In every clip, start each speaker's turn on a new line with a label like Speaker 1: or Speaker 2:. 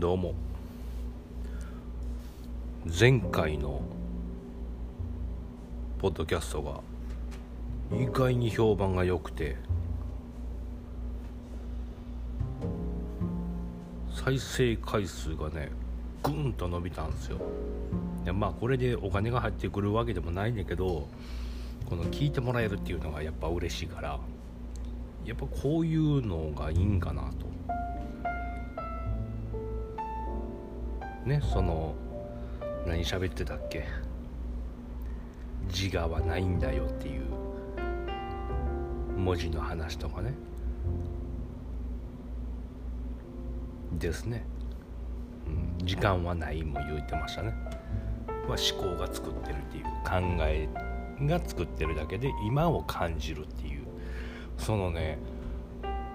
Speaker 1: どうも。前回のポッドキャストが意外に評判が良くて再生回数がねぐんと伸びたんですよ。でまあこれでお金が入ってくるわけでもないんだけどこの聞いてもらえるっていうのがやっぱ嬉しいからやっぱこういうのがいいんかなと。ねその何喋ってたっけ？自我はないんだよっていう。文字の話とかね。ですね、うん、時間はないも言うてましたね、ま、思考が作ってるっていう考えが作ってるだけで今を感じるっていう。そのね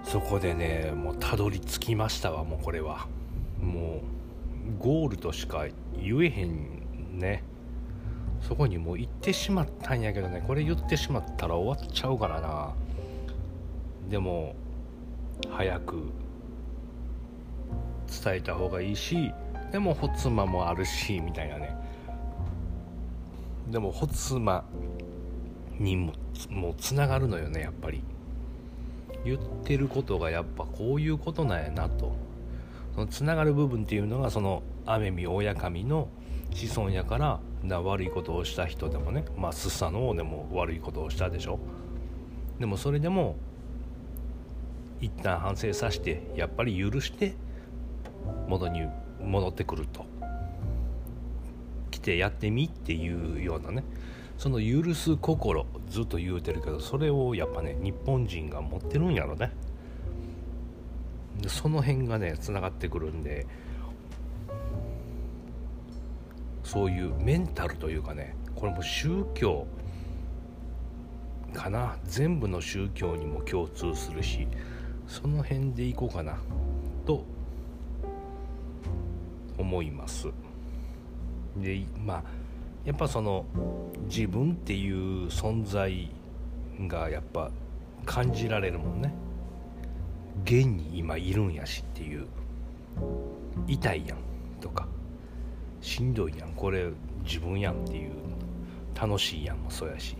Speaker 1: そこでねもうたどり着きましたわもうこれは。もうゴールとしか言えへんね。そこにもう行ってしまったんやけどね。これ言ってしまったら終わっちゃうからな。でも早く伝えた方がいいしでもホツマもあるしみたいなね。でもホツマにももうつながるのよねやっぱり。言ってることがやっぱこういうことなんやなと。そのつながる部分っていうのがその雨見親神の子孫やからな悪いことをした人でもねまあスッサの王でも悪いことをしたでしょ。でもそれでも一旦反省させてやっぱり許して元に戻ってくると。来てやってみっていうようなね。その許す心ずっと言うてるけどそれをやっぱね日本人が持ってるんやろね。その辺がねつながってくるんでそういうメンタルというかねこれも宗教かな。全部の宗教にも共通するしその辺でいこうかなと思います。でまあやっぱその自分っていう存在がやっぱ感じられるもんね。現に今いるんやしっていう。痛いやんとか。しんどいやん。これ自分やんっていう。楽しいやんもそうやし。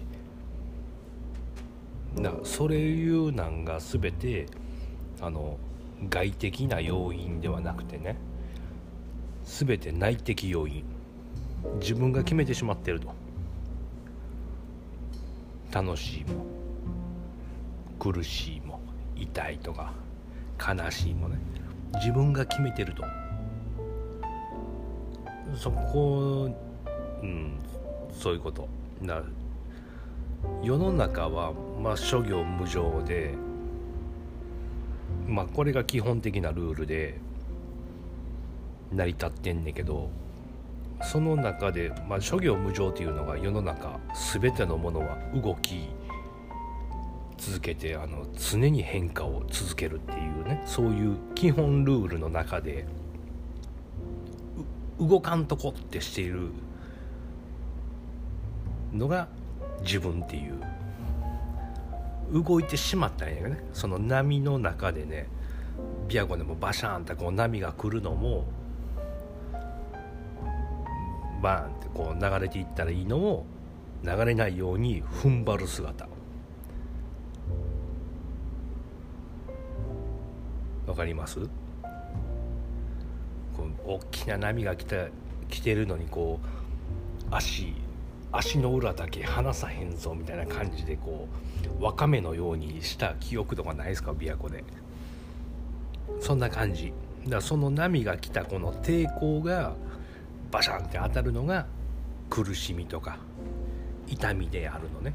Speaker 1: だからそれいうなんが全てあの外的な要因ではなくてね。全て内的要因。自分が決めてしまってると。楽しいも苦しいも痛いとか。悲しいもね自分が決めてると。そこうんそういうこと。だ世の中はまあ諸行無常でまあこれが基本的なルールで成り立ってんねんけどその中で、まあ、諸行無常というのが世の中全てのものは動き続けてあの常に変化を続けるっていうねそういう基本ルールの中で動かんとこってしているのが自分っていう。動いてしまったんやけどねその波の中でね琵琶湖でもバシャーンってこう波が来るのもバーンってこう流れていったらいいのを流れないように踏ん張る姿。わかります？こう大きな波が来た来てるのにこう足足の裏だけ離さへんぞみたいな感じでこうわかめのようにした記憶とかないですか？琵琶湖で。そんな感じ。だからその波が来たこの抵抗がバシャンって当たるのが苦しみとか痛みであるのね。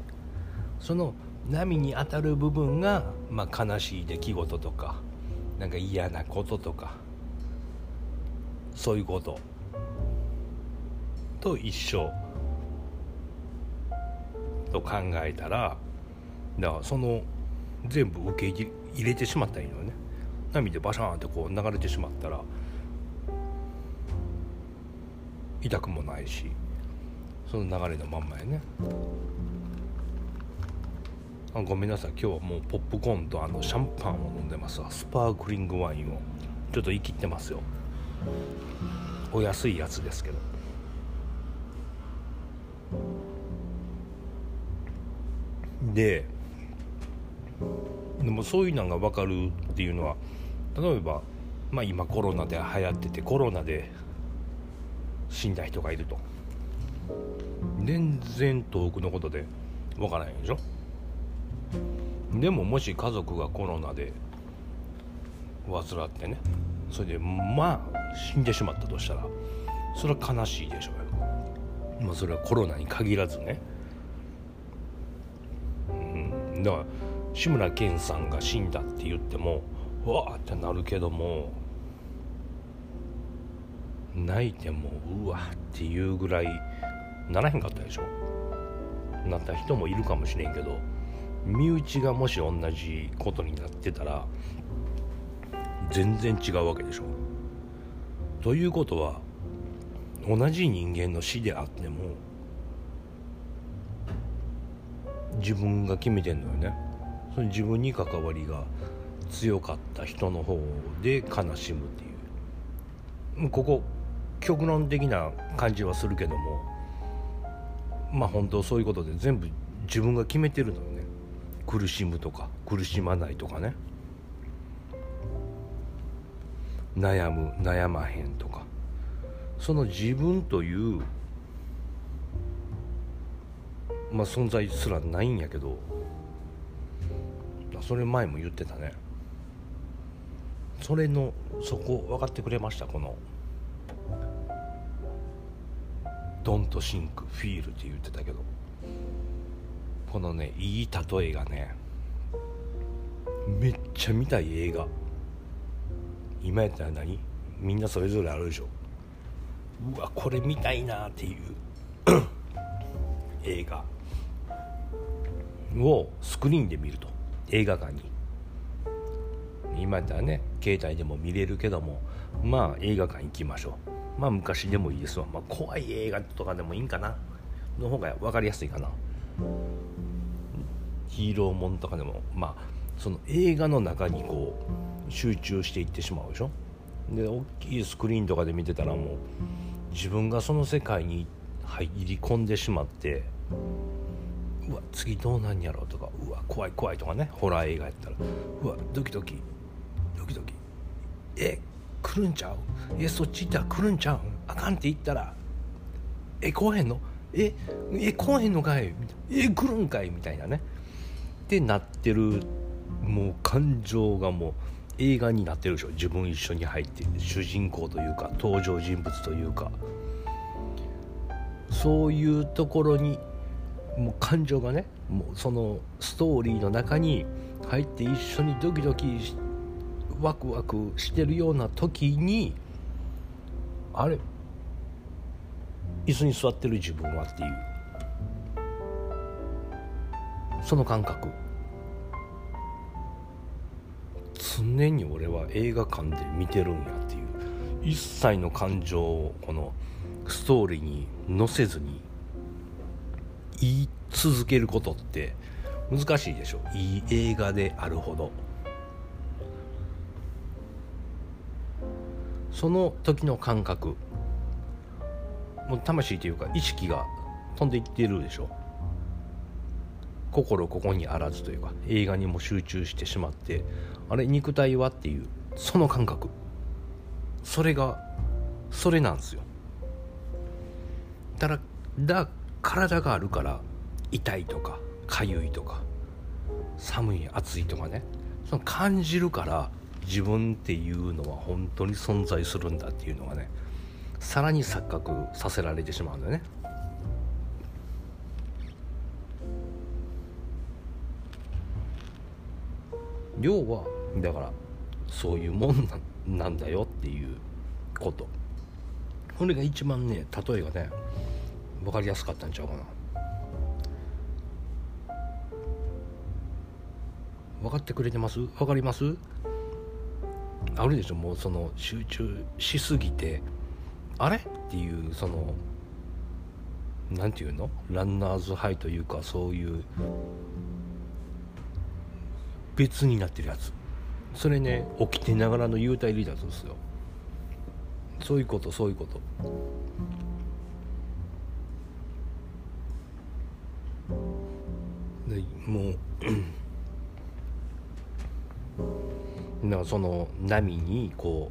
Speaker 1: その波に当たる部分が、まあ、悲しい出来事とかなんか嫌なこととかそういうことと一緒と考えたらだからその全部受け入れてしまったらいいのよね。波でバシャーンってこう流れてしまったら痛くもないしその流れのまんまやね。あごめんなさい。今日はもうポップコーンとあのシャンパンを飲んでますわ。スパークリングワインを。ちょっと言い切ってますよ。お安いやつですけど。ででもそういうのが分かるっていうのは例えば、まあ、今コロナで流行っててコロナで死んだ人がいると。全然遠くのことで分からないでしょ？でももし家族がコロナで患ってね。それでまあ死んでしまったとしたらそれは悲しいでしょうよ。まあそれはコロナに限らずね。うん。だから志村けんさんが死んだって言ってもわーってなるけども泣いてもうわっていうぐらいならへんかったでしょ。なった人もいるかもしれんけど。身内がもし同じことになってたら全然違うわけでしょ。ということは同じ人間の死であっても自分が決めてんのよね。その自分に関わりが強かった人の方で悲しむっていう。ここ極論的な感じはするけどもまあ本当そういうことで全部自分が決めてるのよね。苦しむとか苦しまないとかね。悩む悩まへんとか。その自分というまあ存在すらないんやけどそれ前も言ってたね。それのそこ分かってくれましたこの「ドントシンクフィール」って言ってたけど。このねいい例えがねめっちゃ見たい映画。今やったら何？みんなそれぞれあるでしょ。うわこれ見たいなっていう。映画。をスクリーンで見ると。映画館に。今やったらね携帯でも見れるけども。まあ映画館行きましょう。まあ昔でもいいですわ、まあ、怖い映画とかでもいいんかな。の方が分かりやすいかな。ヒーローもんとかでもまあその映画の中にこう集中していってしまうでしょ？で大きいスクリーンとかで見てたらもう自分がその世界に入り込んでしまってうわ次どうなんやろうとかうわ怖い怖いとかねホラー映画やったら。うわドキドキドキドキ。え来るんちゃう？えそっち行ったら来るんちゃうあかんって言ったらえ来へんの？ええ来へんのかい？え来るんかい？みたいなね。ってなってるもう感情がもう映画になってるでしょ。自分一緒に入って主人公というか登場人物というか。そういうところにもう感情がねもうそのストーリーの中に入って一緒にドキドキワクワクしてるような時にあれ？椅子に座ってる自分はっていう。その感覚。常に俺は映画館で見てるんやっていう一切の感情をこのストーリーに載せずに言い続けることって難しいでしょ。いい映画であるほど。その時の感覚もう魂というか意識が飛んでいってるでしょ。心ここにあらずというか映画にも集中してしまってあれ肉体はっていうその感覚。それがそれなんですよ。だからだ体があるから痛いとか痒いとか寒い暑いとかね。その感じるから自分っていうのは本当に存在するんだっていうのがねさらに錯覚させられてしまうんだよね。要はだからそういうもんなんだよっていうこと。これが一番ね例えがね分かりやすかったんちゃうかな。分かってくれてます？分かります？あるでしょもうその集中しすぎて。あれ？っていうその何て言うの？ランナーズハイというかそういう別になってるやつ。それね起きてながらの幽体離脱ですよ。そういうことそういうこと。でもうだからその波にこ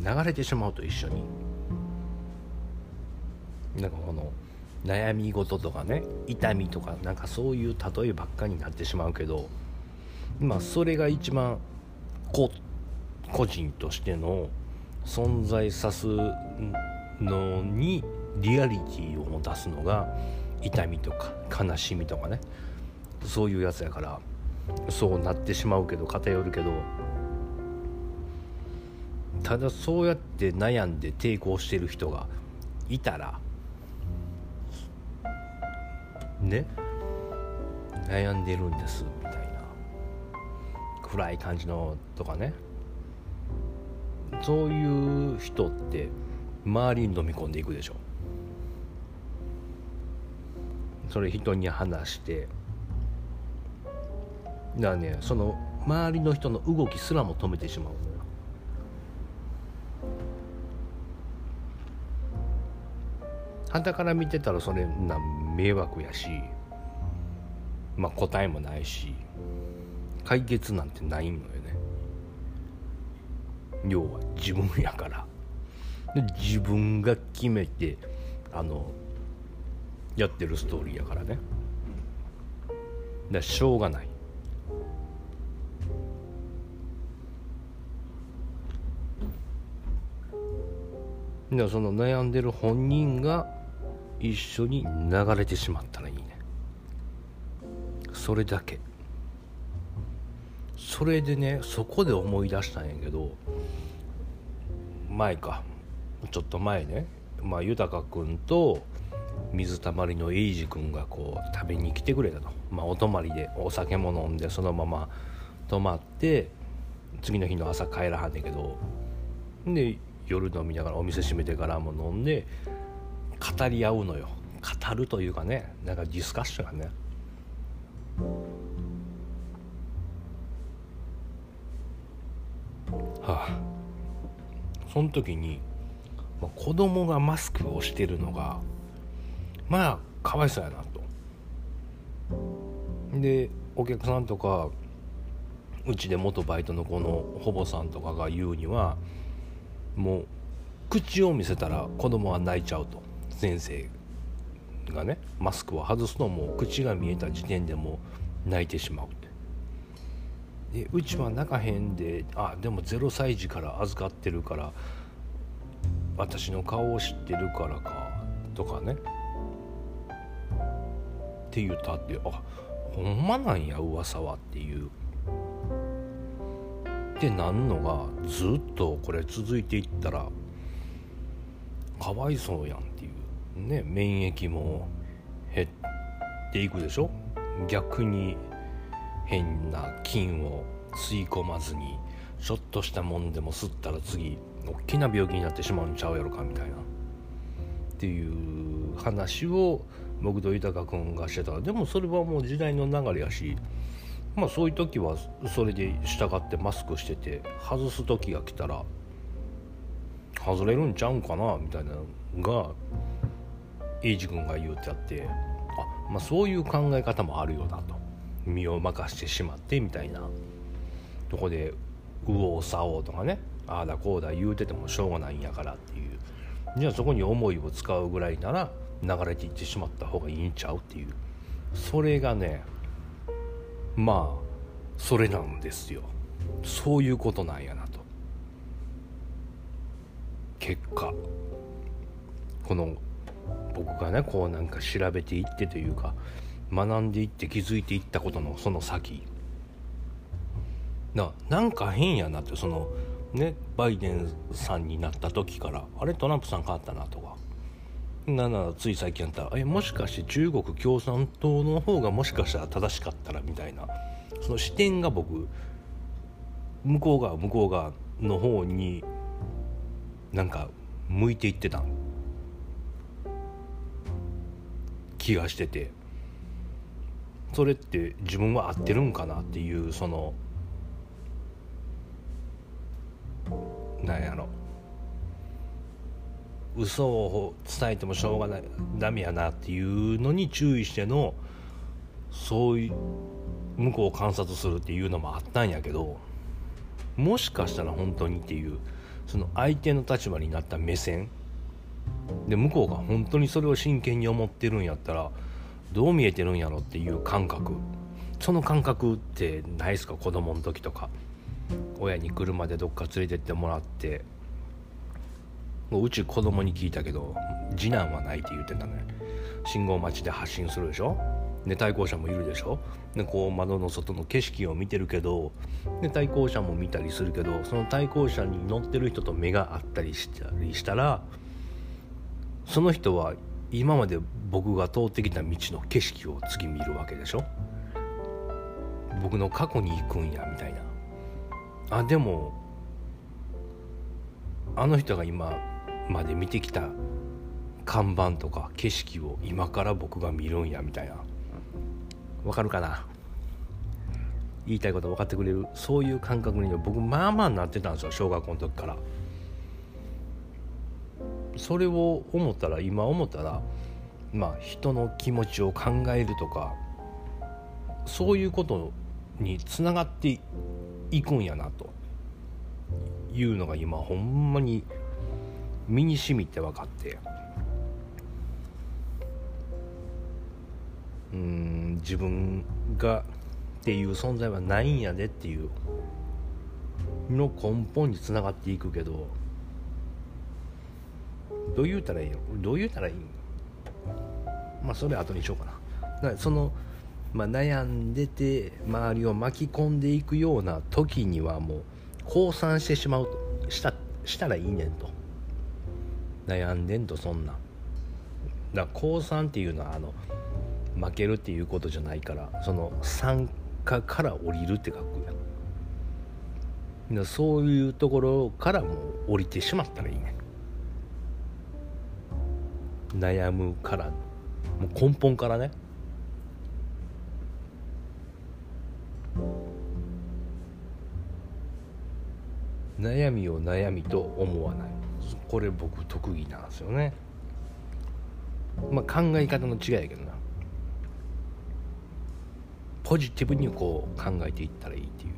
Speaker 1: う流れてしまうと一緒に。なんかこの悩み事とかね痛みとかなんかそういう例えばっかになってしまうけどまあそれが一番こ個人としての存在さすのにリアリティを持たすのが痛みとか悲しみとかね。そういうやつやからそうなってしまうけど偏るけど。ただそうやって悩んで抵抗してる人がいたらね悩んでるんです。みたい暗い感じのとかね。そういう人って周りに飲み込んでいくでしょ。それ人に話して。だからねその周りの人の動きすらも止めてしまうのよ。傍から見てたらそれな迷惑やしまあ答えもないし。解決なんてないのよね。要は自分やから。自分が決めてあのやってるストーリーやからね。だしょうがない。だその悩んでる本人が一緒に流れてしまったらいいね。それだけ。それでねそこで思い出したんやけど前か。ちょっと前ね。まあ豊君と水たまりの英二君がこう食べに来てくれたと、まあ、お泊まりでお酒も飲んでそのまま泊まって次の日の朝帰らはんねんけど。で夜飲みながらお店閉めてからも飲んで語り合うのよ。語るというかねなんかディスカッションがね。はあその時に、まあ、子供がマスクをしてるのがまあかわいそうやなと。でお客さんとかうちで元バイトの子のほぼさんとかが言うにはもう口を見せたら子供は泣いちゃうと。先生がねマスクを外すのも口が見えた時点でもう泣いてしまうってでうちは泣かへんであでも0歳児から預かってるから私の顔を知ってるからかとかね。って言ったってあほんまなんや噂はっていう。ってなんのがずっとこれ続いていったらかわいそうやんっていう。ね免疫も減っていくでしょ？逆に変な菌を吸い込まずにちょっとしたもんでも吸ったら次大きな病気になってしまうんちゃうやろかみたいな。っていう話を僕と豊君がしてた。でもそれはもう時代の流れやしまあそういう時はそれで従ってマスクしてて外す時が来たら外れるんちゃうんかなみたいなのが英二君が言うてあってあ、まあ、そういう考え方もあるよなと。身を任してしまってみたいな。とこで右往左往とかね。ああだこうだ言うててもしょうがないんやからっていう。じゃあそこに思いを使うぐらいなら流れていってしまった方がいいんちゃうっていう。それがねまあそれなんですよ。そういうことなんやなと。結果。この僕がねこうなんか調べていってというか学んでいって気づいていったことのその先。ななんか変やなってそのねバイデンさんになった時からあれトランプさん変わったなとか。ななつい最近やった。らえもしかして中国共産党の方がもしかしたら正しかったらみたいな。その視点が僕向こう側向こう側の方になんか向いていってた気がしてて。それって自分は合ってるんかなっていうそのなんやろ。嘘を伝えてもしょうがないダメやなっていうのに注意してのそういう向こうを観察するっていうのもあったんやけどもしかしたら本当にっていうその相手の立場になった目線。で向こうが本当にそれを真剣に思ってるんやったらどう見えてるんやろっていう感覚。その感覚ってないですか？子供の時とか。親に車でどっか連れてってもらって。もうち子供に聞いたけど次男はないって言ってたね信号待ちで発進するでしょ？で対向車もいるでしょ？でこう窓の外の景色を見てるけどで対向車も見たりするけどその対向車に乗ってる人と目があったりしたりしたらその人は今まで僕が通ってきた道の景色を次見るわけでしょ？僕の過去に行くんやみたいな。あでもあの人が今まで見てきた看板とか景色を今から僕が見るんやみたいな。わかるかな？言いたいこと分かってくれる？そういう感覚に僕まあまあなってたんですよ小学校の時から。それを思ったら今思ったらまあ人の気持ちを考えるとかそういうことにつながっていくんやなと。いうのが今ほんまに身にしみて分かって。うん自分がっていう存在はないんやでっていうの根本につながっていくけどどう言うたらいいよどう言うたらいいの？まあそれ後にしようかな。だかその、まあ、悩んでて周りを巻き込んでいくような時にはもう降参してしまうとしたしたらいいねんと。悩んでんとそんな。だから降参っていうのはあの負けるっていうことじゃないからその参加から降りるって書くや。んそういうところからもう降りてしまったらいいねん。悩むからもう根本からね。悩みを悩みと思わない。これ僕特技なんですよね。まあ考え方の違いやけどな。ポジティブにこう考えていったらいいっていう。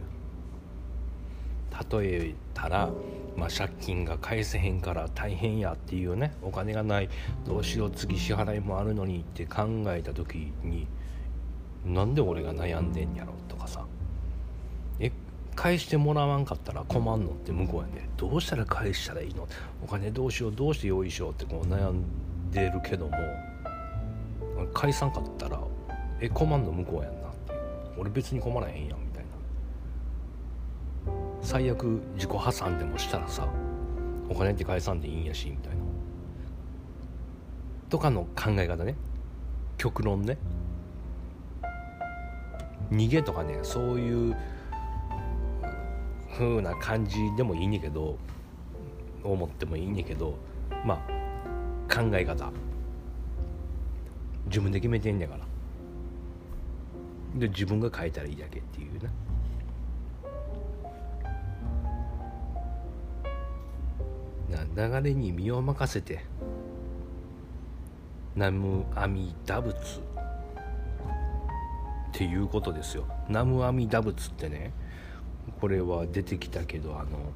Speaker 1: 例えたら、まあ、借金が返せへんから大変やっていうねお金がないどうしよう次支払いもあるのにって考えた時になんで俺が悩んでんやろとかさ。え返してもらわんかったら困んのって向こうやねどうしたら返したらいいの？お金どうしようどうして用意しようってこう悩んでるけども返さんかったらえ困んの向こうやんなって俺別に困らへんやん。最悪自己破産でもしたらさお金って返さんでいいんやしみたいな。とかの考え方ね。極論ね。逃げとかねそういう風な感じでもいいねんけど思ってもいいねんけどまあ考え方。自分で決めてんねんから。で自分が変えたらいいだけっていうね流れに身を任せてナムアミダ仏っていうことですよ。ナムアミダ仏ってねこれは出てきたけどあの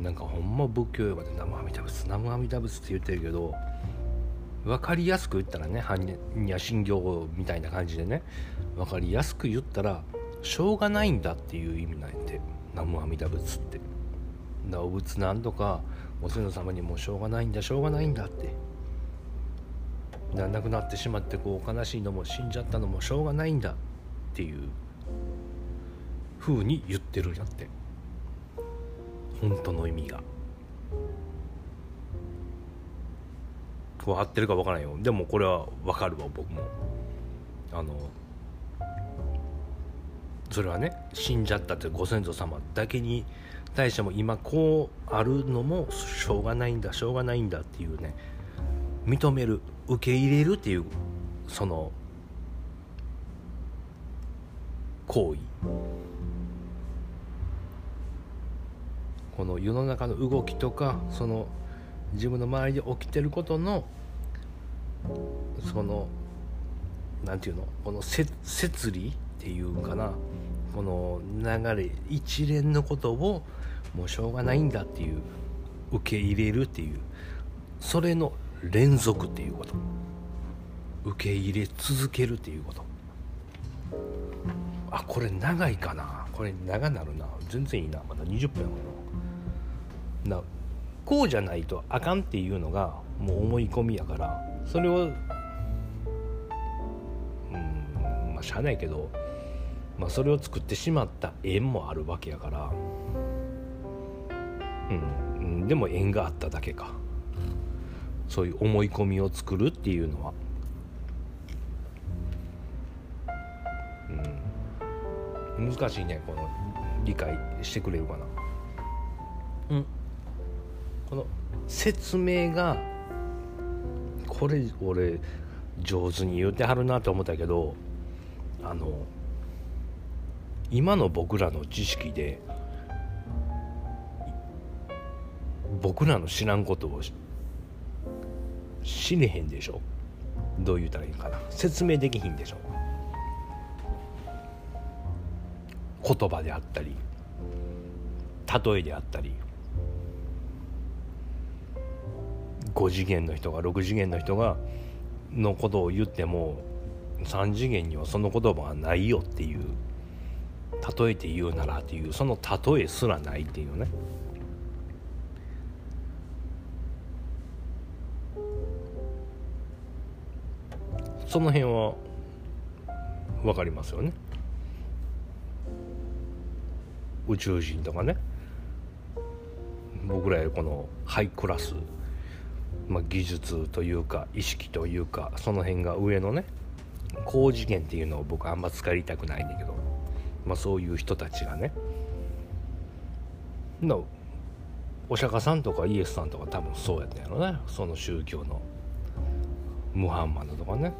Speaker 1: なんかほんま仏教用語で南無阿弥陀仏南無阿弥陀仏って言ってるけど分かりやすく言ったらね般若心経みたいな感じでね分かりやすく言ったらしょうがないんだっていう意味なんで南無阿弥陀仏って。お仏なんとかお先祖様にもしょうがないんだしょうがないんだって。亡くなってしまってこう悲しいのも死んじゃったのもしょうがないんだっていう風に言ってるんやって。本当の意味が。こう合ってるか分からんよ。でもこれは分かるわ僕も。あのそれはね死んじゃったってご先祖様だけに対しても今こうあるのもしょうがないんだしょうがないんだっていうね認める受け入れるっていうその行為。この世の中の動きとかその自分の周りで起きてることのそのなんていうのこの摂理っていうかな。この流れ一連のことをもうしょうがないんだっていう受け入れるっていう。それの連続っていうこと。受け入れ続けるっていうこと。あこれ長いかな。これ長なるな。全然いいな。まだ20分やもんな。なこうじゃないとあかんっていうのがもう思い込みやからそれをうんまあしゃあないけど、まあ、それを作ってしまった縁もあるわけやからうん、でも縁があっただけか。そういう思い込みを作るっていうのは。うん。難しいねこの理解してくれるかな。うん。この説明がこれ俺上手に言うてはるなと思ったけどあの今の僕らの知識で僕らの知らんことを知れへんでしょ。どう言うたらいいかな。説明できひんでしょ。言葉であったり例えであったり5次元の人が6次元の人がのことを言っても3次元にはその言葉がないよっていう例えて言うならっていうその例えすらないっていうね。その辺は分かりますよね。宇宙人とかね。僕らよりこのハイクラス、まあ、技術というか意識というかその辺が上のね高次元っていうのを僕あんま使いたくないんだけど、まあ、そういう人たちがね。のお釈迦さんとかイエスさんとか多分そうやったんやろね。その宗教のムハンマドとかね。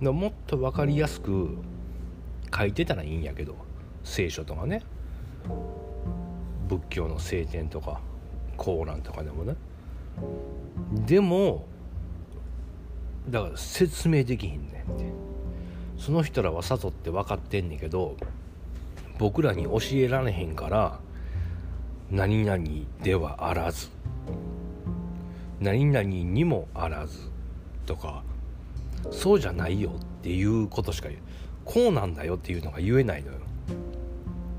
Speaker 1: もっと分かりやすく書いてたらいいんやけど聖書とかね。仏教の聖典とかコーランとかでもね。でもだから説明できひんねんって。その人らは悟って分かってんねんけど僕らに教えられへんから何々ではあらず。何々にもあらずとかそうじゃないよっていうことしか言う。こうなんだよっていうのが言えないのよ。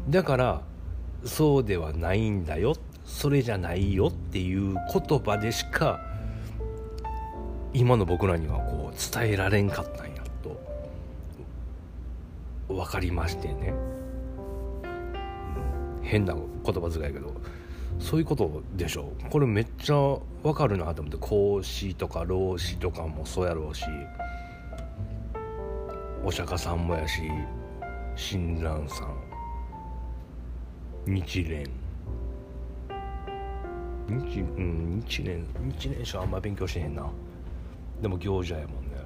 Speaker 1: だからそうではないんだよ。それじゃないよっていう言葉でしか今の僕らにはこう伝えられんかったんやと分かりましてね、変な言葉遣いやけどそういうことでしょこれめっちゃわかるなと思って孔子とか老子とかもそうやろうしお釈迦さんもやし親鸞さん日蓮。日うん日蓮。日蓮書あんま勉強してへんな。でも行者やもんね。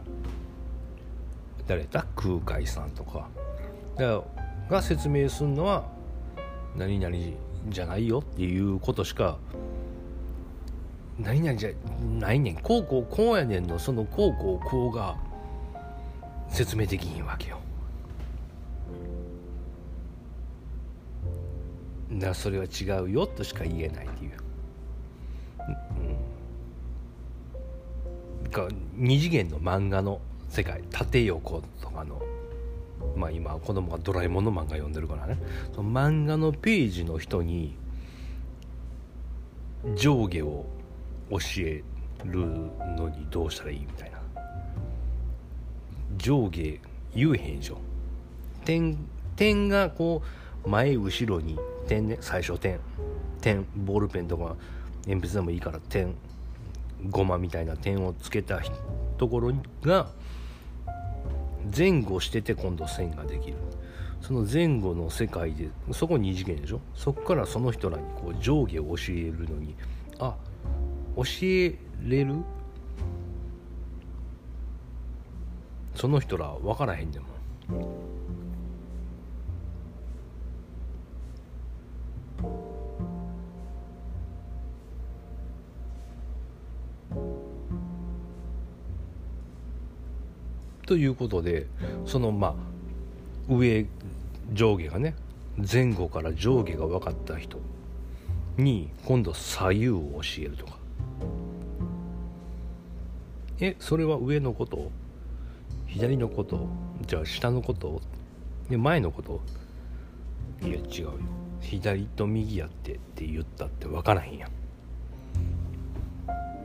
Speaker 1: 誰だ空海さんとか。だが説明するのは何々じゃないよっていうことしか何々じゃないねん。こうこうこうやねんの。そのこうこうこうが説明できひんわけよ。だからそれは違うよとしか言えないっていう、うん、か二次元の漫画の世界縦横とかのまあ今子供がドラえもんの漫画読んでるからね。その漫画のページの人に上下を教えるのにどうしたらいいみたいな。上下言えへんでしょ。点点がこう前後ろに点ね最初点。点ボールペンとか鉛筆でもいいから点ゴマみたいな点をつけたところが前後してて今度線ができる。その前後の世界でそこ2次元でしょ。そこからその人らにこう上下を教えるのにあ教えれるその人ら分からへんでもん。ということでそのまあ上上下がね前後から上下が分かった人に今度左右を教えるとか。えそれは上のことを左のことじゃあ下のことで前のこと。いや違うよ。左と右やってって言ったって分からへんやん。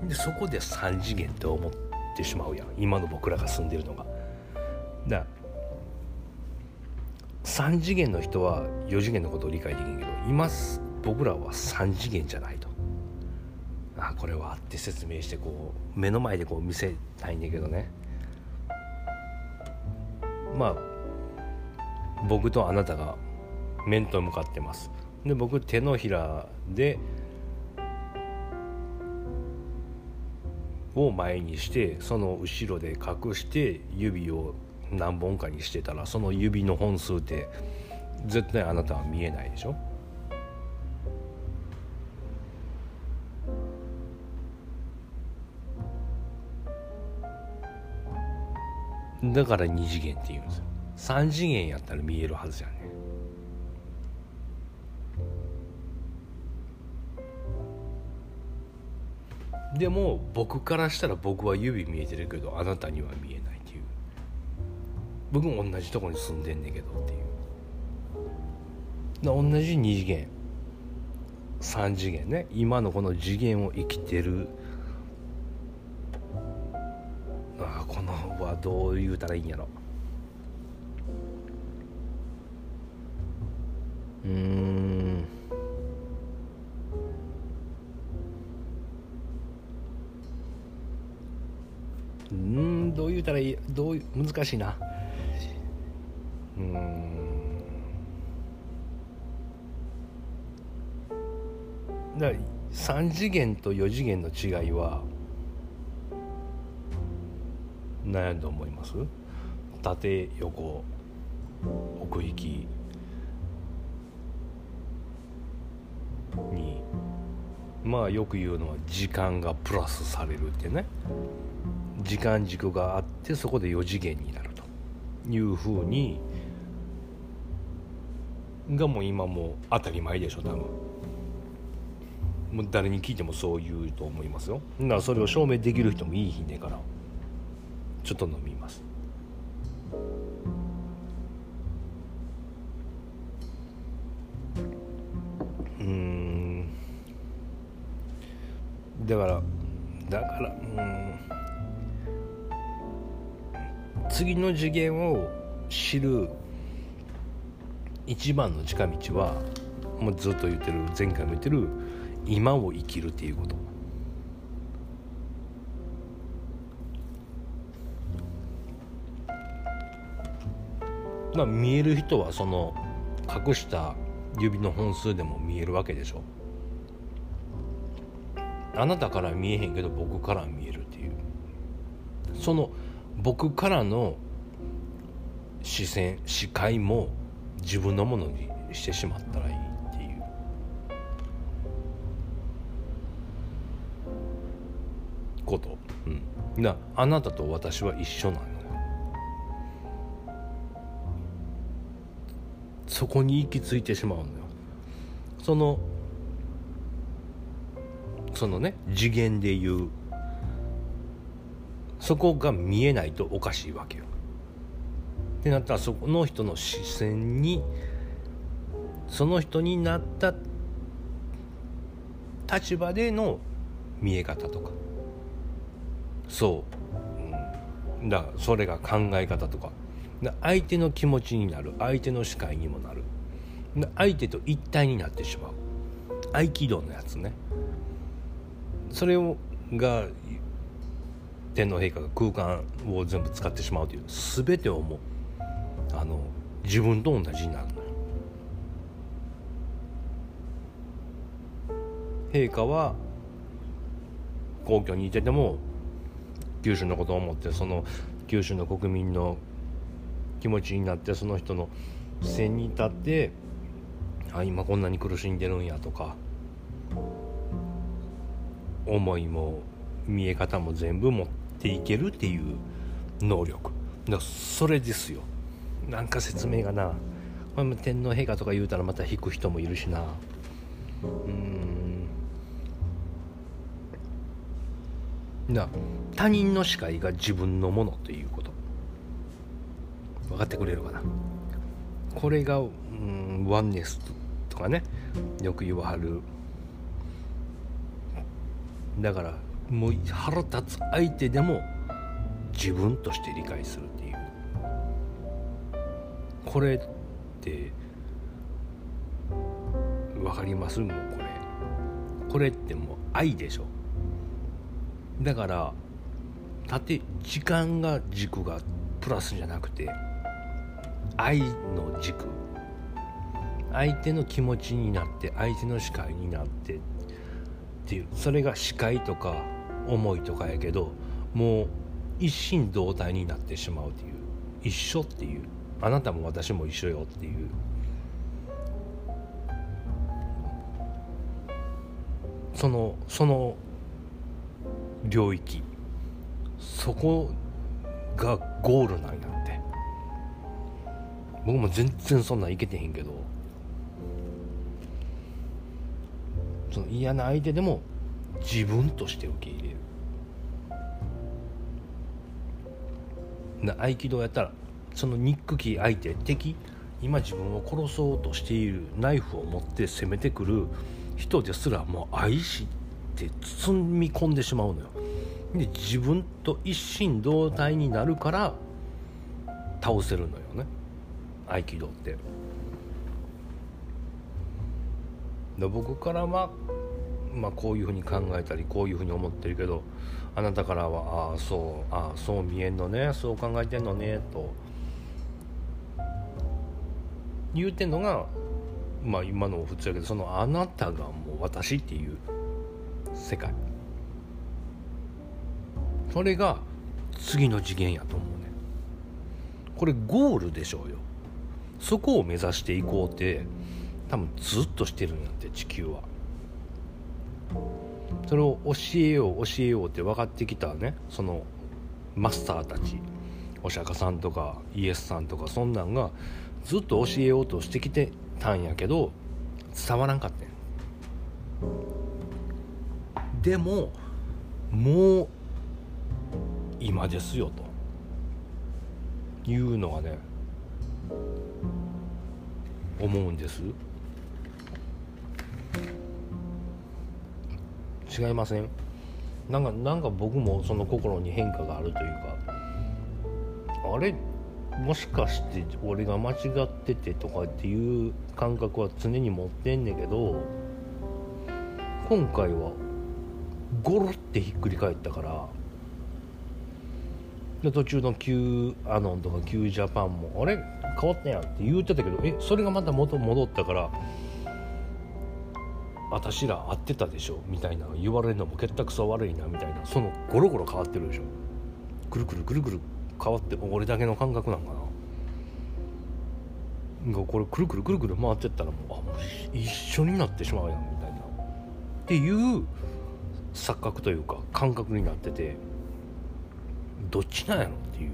Speaker 1: でそこで3次元って思ってしまうやん。今の僕らが住んでるのが。だ3次元の人は4次元のことを理解できんけど今僕らは3次元じゃないと。あこれはって説明してこう目の前でこう見せたいんだけどね。まあ僕とあなたが面と向かってます。で僕手のひらでを前にしてその後ろで隠して指を何本かにしてたらその指の本数って絶対あなたは見えないでしょ。だから2次元って言うんですよ。3次元やったら見えるはずじゃん。ねでも僕からしたら僕は指見えてるけどあなたには見えないっていう。僕も同じとこに住んでんねんけどっていう。同じ2次元。3次元ね。今のこの次元を生きてるどう言うたらいいんやろ。うん。うんどう言うたらいい？どう難しいな。うん。だから3次元と4次元の違いは何やと思います？縦横奥行き。に。まあよく言うのは時間がプラスされるってね。時間軸があってそこで4次元になると。いうふうに。がもう今もう当たり前でしょ多分。もう誰に聞いてもそう言うと思いますよ。だからそれを証明できる人もいい日ねから。ちょっと飲みます。うん。だからだからうん。次の次元を知る一番の近道はもうずっと言ってる前回も言ってる今を生きるっていうこと。まあ見える人はその隠した指の本数でも見えるわけでしょ。あなたから見えへんけど僕から見えるっていう。その僕からの視線視界も自分のものにしてしまったらいいっていう。こと。うん。なあなたと私は一緒なのそこに行き着いてしまうのよ。そのそのね次元でいう。そこが見えないとおかしいわけよ。ってなったらそこの人の視線にその人になった立場での見え方とか。そう、だからそれが考え方とか。相手の気持ちになる相手の視界にもなる。相手と一体になってしまう。合気道のやつね。それをが天皇陛下が空間を全部使ってしまうという全てをもうあの自分と同じになるのよ。陛下は皇居にいてても九州のことを思ってその九州の国民の気持ちになってその人の視線に立ってあ今こんなに苦しんでるんやとか思いも見え方も全部持っていけるっていう能力。だそれですよ。なんか説明がな天皇陛下とか言うたらまた引く人もいるしな。うん。な他人の視界が自分のものということ。分かってくれるかな。これが、うん、ワンネスとかねよく言わはる。だからもう腹立つ相手でも自分として理解するっていう。これって分かります？もうこれ。これってもう愛でしょ。だから縦時間が軸がプラスじゃなくて愛の軸。相手の気持ちになって相手の視界になってっていう。それが視界とか思いとかやけどもう一心同体になってしまうっていう。一緒っていう。あなたも私も一緒よっていう。そのその領域。そこがゴールなんや。僕も全然そんなんいけてへんけどその嫌な相手でも自分として受け入れる。な合気道やったらその憎き相手敵今自分を殺そうとしているナイフを持って攻めてくる人ですらもう愛して包み込んでしまうのよ。で自分と一心同体になるから倒せるのよね。合気道って。で僕からは、まあ、こういうふうに考えたりこういうふうに思ってるけどあなたからはああそうああそう見えんのねそう考えてんのねと。言うてんのがまあ今の普通やけどそのあなたがもう私っていう世界。それが次の次元やと思うね。これゴールでしょうよ。そこを目指していこうって多分ずっとしてるんやって地球は。それを教えよう教えようって分かってきたねそのマスターたち。お釈迦さんとかイエスさんとかそんなんがずっと教えようとしてきてたんやけど伝わらんかったでももう今ですよと。いうのはね思うんです？違いません？なんかなんか僕もその心に変化があるというかあれ？もしかして俺が間違っててとかっていう感覚は常に持ってんねんけど今回はゴロってひっくり返ったからで途中の Q アノンとか Q ジャパンもあれ？変わったやんって言うてたけどえそれがまた元戻ったから私ら会ってたでしょ？みたいな言われるのも結託さ悪いなみたいなそのゴロゴロ変わってるでしょ？くるくるくるくる変わって俺だけの感覚なんかな？これくるくるくるくる回ってったらもうあもう一緒になってしまうやんみたいな。っていう錯覚というか感覚になってて。どっちなんやろっていう。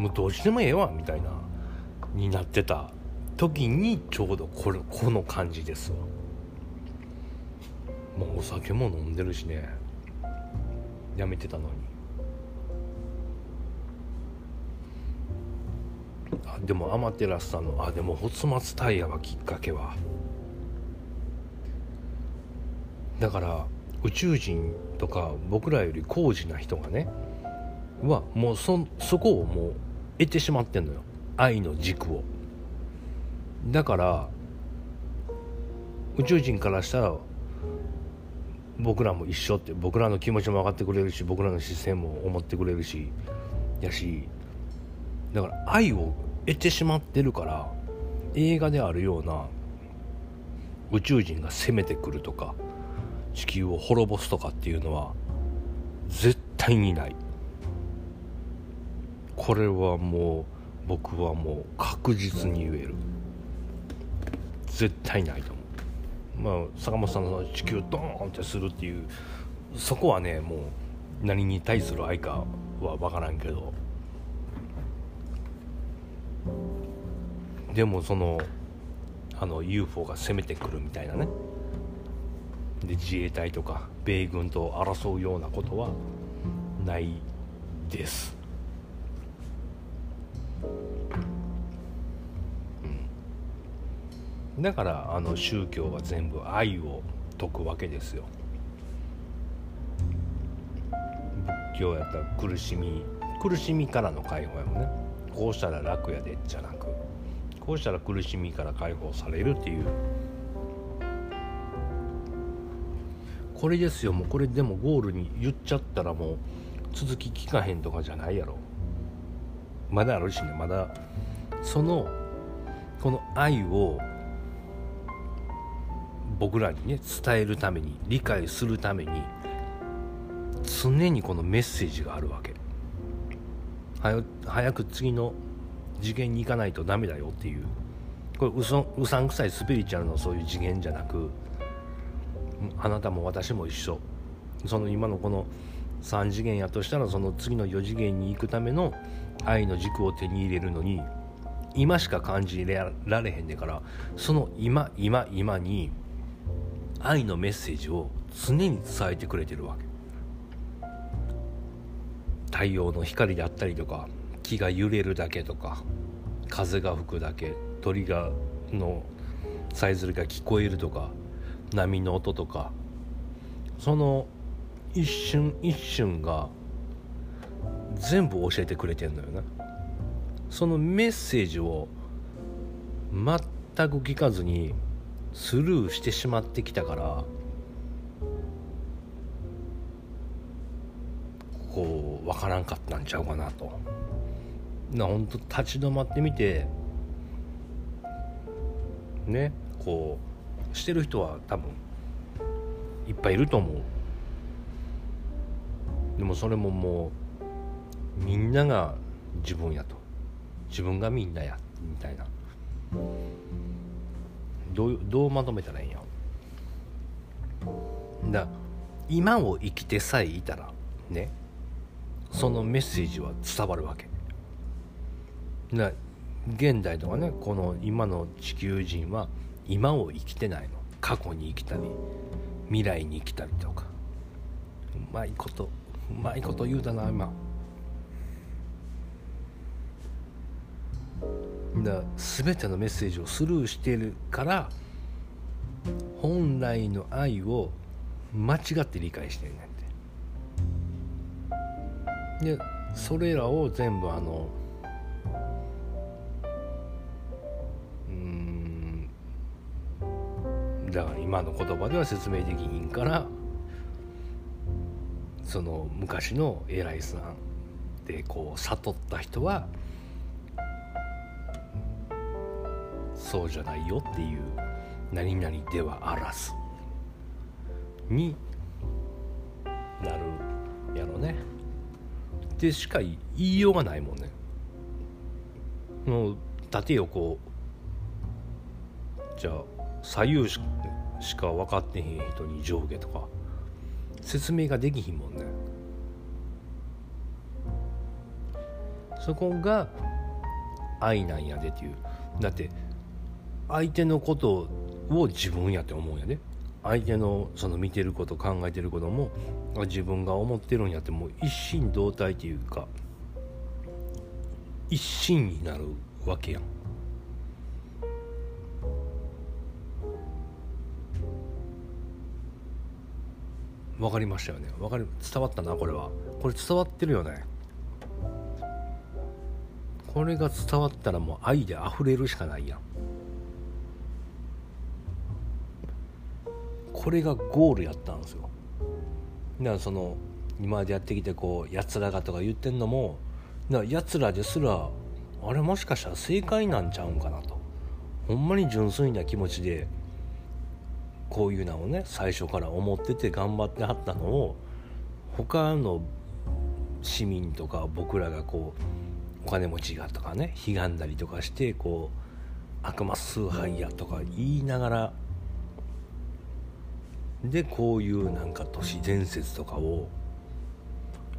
Speaker 1: もうどっちでもええわみたいなになってた時にちょうどこれこの感じですわ。もうお酒も飲んでるしね。やめてたのに。あでもアマテラスさんのあでもホツマツタイヤはきっかけは。だから宇宙人とか僕らより高次な人がねはもうそそこをもう得てしまってんのよ。愛の軸を。だから宇宙人からしたら僕らも一緒って僕らの気持ちも分かってくれるし僕らの視線も思ってくれるしやしだから愛を得てしまってるから映画であるような宇宙人が攻めてくるとか地球を滅ぼすとかっていうのは絶対にない。これはもう僕はもう確実に言える。絶対ないと思う。まあ坂本さんの地球ドーンってするっていうそこはねもう何に対する愛かは分からんけど。でもそのあの UFO が攻めてくるみたいなね。で自衛隊とか米軍と争うようなことはないです、うん、だからあの宗教は全部愛を説くわけですよ。仏教やったら苦しみ苦しみからの解放やもんね。こうしたら楽やでじゃなく。こうしたら苦しみから解放されるっていうこれですよ。もうこれでもゴールに言っちゃったらもう続き聞かへんとかじゃないやろ。まだあるしね。まだそのこの愛を僕らにね伝えるために理解するために常にこのメッセージがあるわけ。早く次の次元に行かないとダメだよっていう。これうそうさんくさいスピリチュアルのそういう次元じゃなくあなたも私も一緒。その今のこの3次元やとしたらその次の4次元に行くための愛の軸を手に入れるのに今しか感じられへんねからその今今今に愛のメッセージを常に伝えてくれてるわけ。太陽の光であったりとか木が揺れるだけとか風が吹くだけ鳥がのさえずりが聞こえるとか波の音とかその一瞬一瞬が全部教えてくれてんのよねそのメッセージを全く聞かずにスルーしてしまってきたからこう分からんかったんちゃうかなと。な本当立ち止まってみてねこうしてる人は多分いっぱいいると思う。でもそれももうみんなが自分やと。自分がみんなやみたいな。どうどうまとめたらいいんやだ今を生きてさえいたらねそのメッセージは伝わるわけ。だ現代とかねこの今の地球人は今を生きてないの。過去に生きたり未来に生きたりとか。うまいことうまいこと言うたな今。だ全てのメッセージをスルーしてるから本来の愛を間違って理解してるねんて。でそれらを全部あのだから今の言葉では説明できひんからその昔の偉いさんでこう悟った人はそうじゃないよっていう何々ではあらずになるやろね。でしか言いようがないもんね。もう縦横じゃあ左右ししか分かってへん人に上下とか。説明ができひんもんね。そこが愛なんやでっていう。だって相手のことを自分やって思うんやで。相手のその見てること考えてることも自分が思ってるんやってもう一心同体っていうか一心になるわけやん。わかりましたよね。わかる伝わったなこれは。これ伝わってるよね。これが伝わったらもう愛で溢れるしかないやん。これがゴールやったんですよ。だからその今までやってきてこうやつらがとか言ってんのもやつらですらあれもしかしたら正解なんちゃうんかなと。ほんまに純粋な気持ちでこういうのをね最初から思ってて頑張ってはったのを他の市民とか僕らがこうお金持ちがとかね悲願だりとかしてこう悪魔崇拝やとか言いながらでこういうなんか都市伝説とかを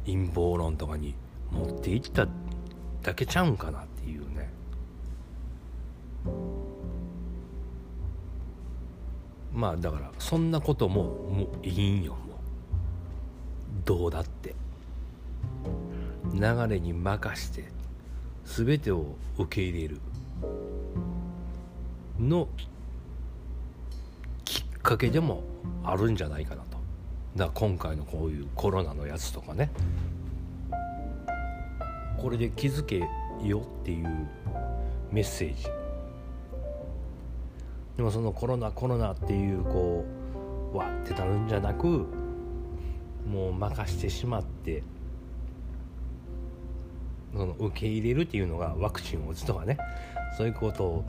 Speaker 1: 陰謀論とかに持っていっただけちゃうんかなまあだからそんなことももういいんよもうどうだって。流れに任して全てを受け入れるのきっかけでもあるんじゃないかなと。だから今回のこういうコロナのやつとかね。これで気づけよっていうメッセージ。でもそのコロナコロナっていうこうわってなるんじゃなくもう任してしまってその受け入れるっていうのがワクチンを打つとかね。そういうことを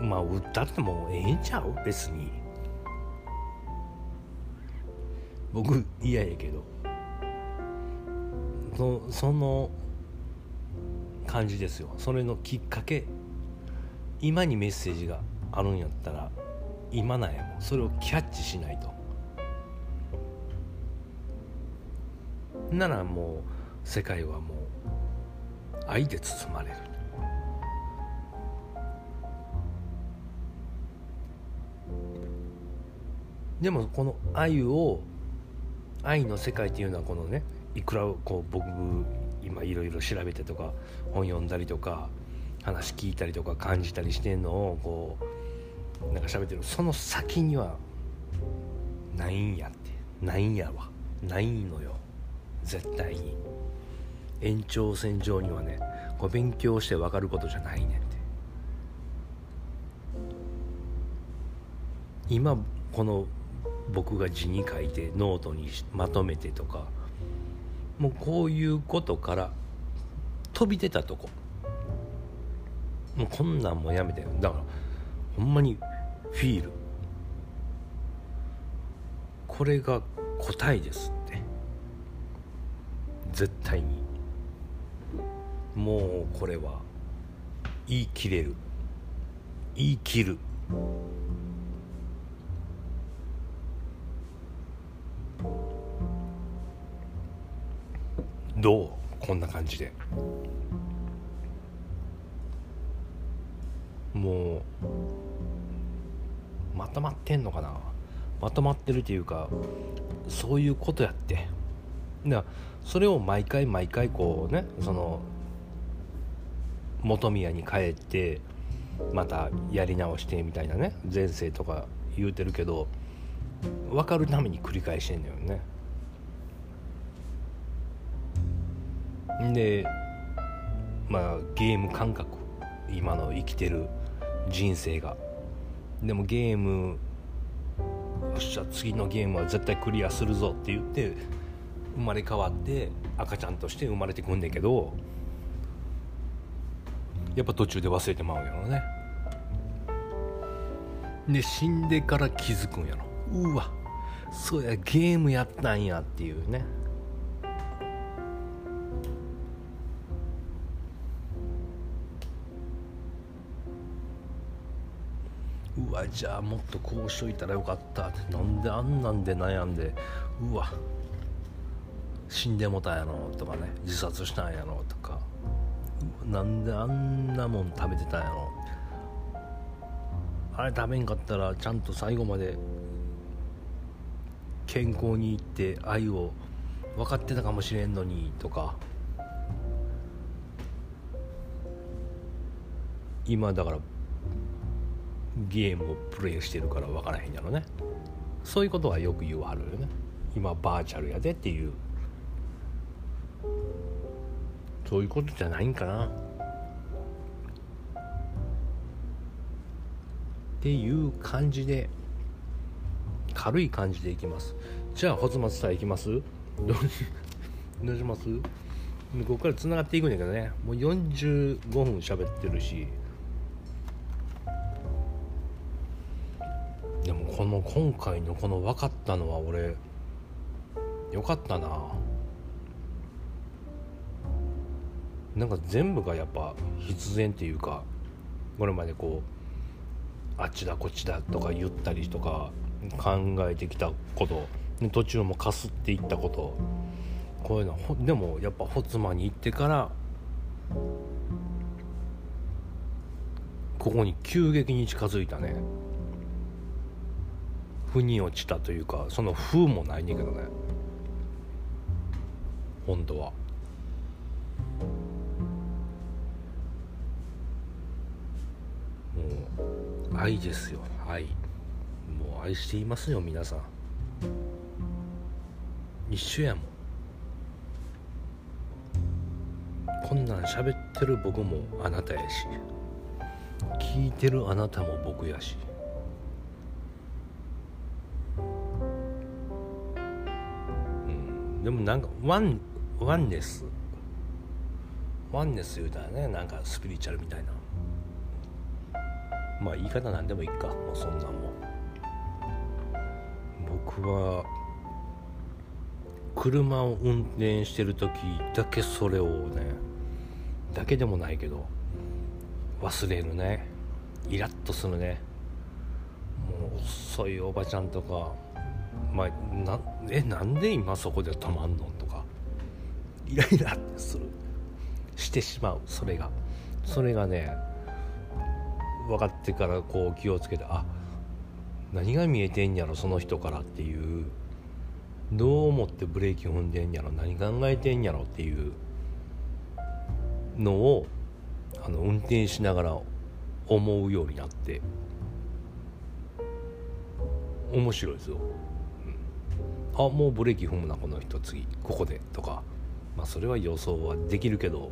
Speaker 1: まあ打ったってもうええんちゃう？別に。僕嫌やけど。そその感じですよ。それのきっかけ。今にメッセージがあるんやったら今なんやもん。それをキャッチしないと。ならもう世界はもう愛で包まれる。でもこの愛を愛の世界っていうのはこのねいくらこう僕今いろいろ調べてとか本読んだりとか話聞いたりとか感じたりしてんのをこうなんか喋ってる。その先にはないんやって。ないんやわ。ないのよ。絶対に。延長線上にはねこう勉強して分かることじゃないねんって。今この僕が字に書いてノートにまとめてとかもうこういうことから飛び出たとこ。もうこんなんもやめてだからほんまにフィール。これが答えですって。絶対に。もうこれは言い切れる。言い切る。どう？こんな感じで。もうまとまってんのかな？まとまってるっていうかそういうことやって。だそれを毎回毎回こうねその本宮に帰ってまたやり直してみたいなね前世とか言うてるけど分かるために繰り返してんだよね。でまあゲーム感覚今の生きてる人生が。でもゲームよっしゃ次のゲームは絶対クリアするぞって言って生まれ変わって赤ちゃんとして生まれてくんねんけどやっぱ途中で忘れてまうんやろね。で死んでから気づくんやろ。うわそうやゲームやったんやっていうね。わじゃあもっとこうしといたらよかったって。なんであんなんで悩んでうわ死んでもたんやろとかね自殺したんやろとか。なんであんなもん食べてたんやろあれ食べんかったらちゃんと最後まで健康にいって愛を分かってたかもしれんのにとか。今だからゲームをプレイしてるから分からへんやろね。そういうことはよく言わはるよね。今バーチャルやでっていう。そういうことじゃないんかな。っていう感じで軽い感じでいきます。じゃあ穂松さんいきます？どうします？ここからつながっていくんだけどね。もう45分喋ってるし。今回のこの分かったのは俺よかったな。なんか全部がやっぱ必然っていうかこれまでこうあっちだこっちだとか言ったりとか考えてきたこと途中もかすっていったことこういうのでもやっぱホツマに行ってからここに急激に近づいたね。腑に落ちたというかその風もないねんけどね。本当は。もう愛ですよ。愛。もう愛していますよ皆さん。一緒やもん。こんなん喋ってる僕もあなたやし。聞いてるあなたも僕やし。でもなんかワンワンネス。ワンネス言うたらねなんかスピリチュアルみたいな。まあ言い方なんでもいいか。もうそんなんも。僕は車を運転してる時だけそれをねだけでもないけど忘れるね。イラッとするね。もう遅いおばちゃんとかまあなえなんで今そこで止まんの？とか。イライラする。してしまう。それが。それがね分かってからこう気をつけてあ何が見えてんやろその人からっていう。どう思ってブレーキ踏んでんやろ何考えてんやろっていう。のをあの運転しながら思うようになって。面白いですよ、うん、あもうブレーキ踏むなこの人次ここでとか。まあそれは予想はできるけど。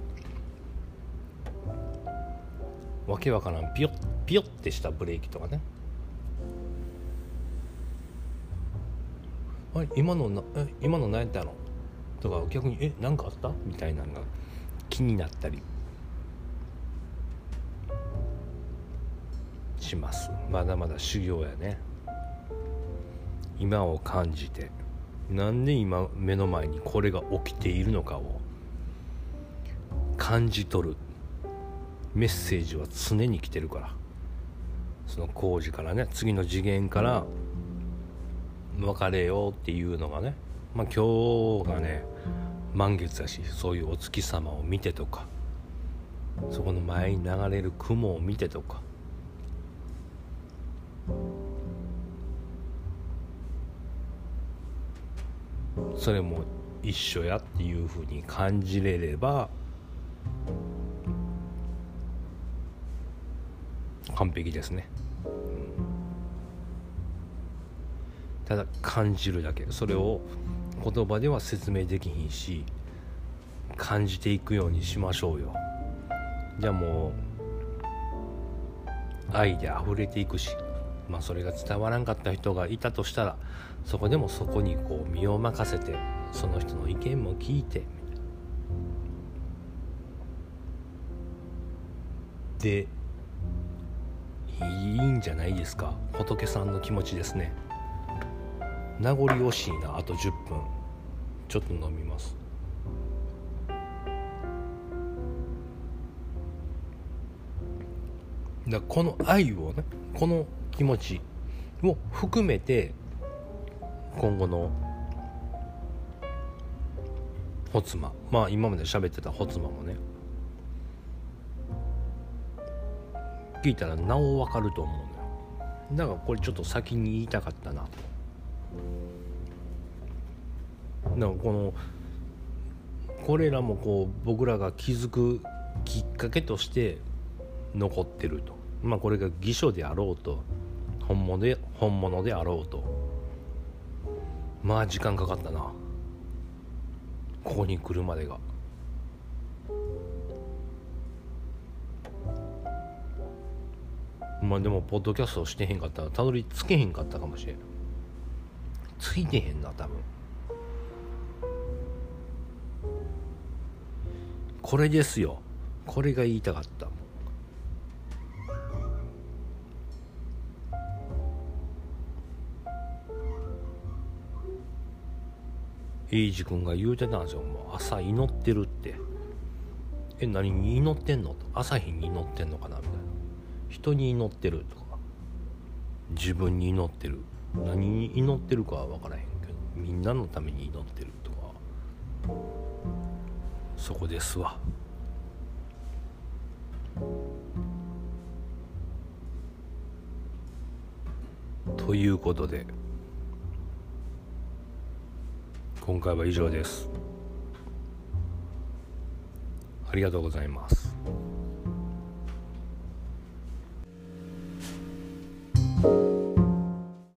Speaker 1: わけわからん。ピヨッピヨッてしたブレーキとかね。あ今のなえ今の何やったの？とか逆にえ何かあった？みたいなのが気になったり。します。まだまだ修行やね。今を感じて。なんで今目の前にこれが起きているのかを感じ取るメッセージは常に来てるから。その工事からね次の次元から別れようっていうのがねまあ今日がね満月だしそういうお月様を見てとかそこの前に流れる雲を見てとか。それも一緒やっていうふうに感じれれば完璧ですね、うん、ただ感じるだけ。それを言葉では説明できひんし感じていくようにしましょうよ。じゃあもう愛で溢れていくし。まあそれが伝わらんかった人がいたとしたらそこでもそこにこう身を任せてその人の意見も聞いてでいいんじゃないですか？仏さんの気持ちですね。名残惜しいなあと10分。ちょっと飲みます。だこの愛をねこの気持ちを含めて今後のホツマ。まあ今まで喋ってたホツマもね。聞いたらなお分かると思うのよ。だからこれちょっと先に言いたかったな。だからこのこれらもこう僕らが気づくきっかけとして残ってると。まあこれが偽書であろうと。本物で本物であろうと。まあ時間かかったな。ここに来るまでが。まあでもポッドキャストしてへんかったらたどり着けへんかったかもしれん。ついてへんな多分。これですよ。これが言いたかった。英二君が言うてたんですよ。もう朝祈ってるって。え何に祈ってんの？と。朝日に祈ってんのかなみたいな。人に祈ってるとか。自分に祈ってる。何に祈ってるかは分からへんけど。みんなのために祈ってるとか。そこですわ。ということで。今回は以上です。ありがとうございます。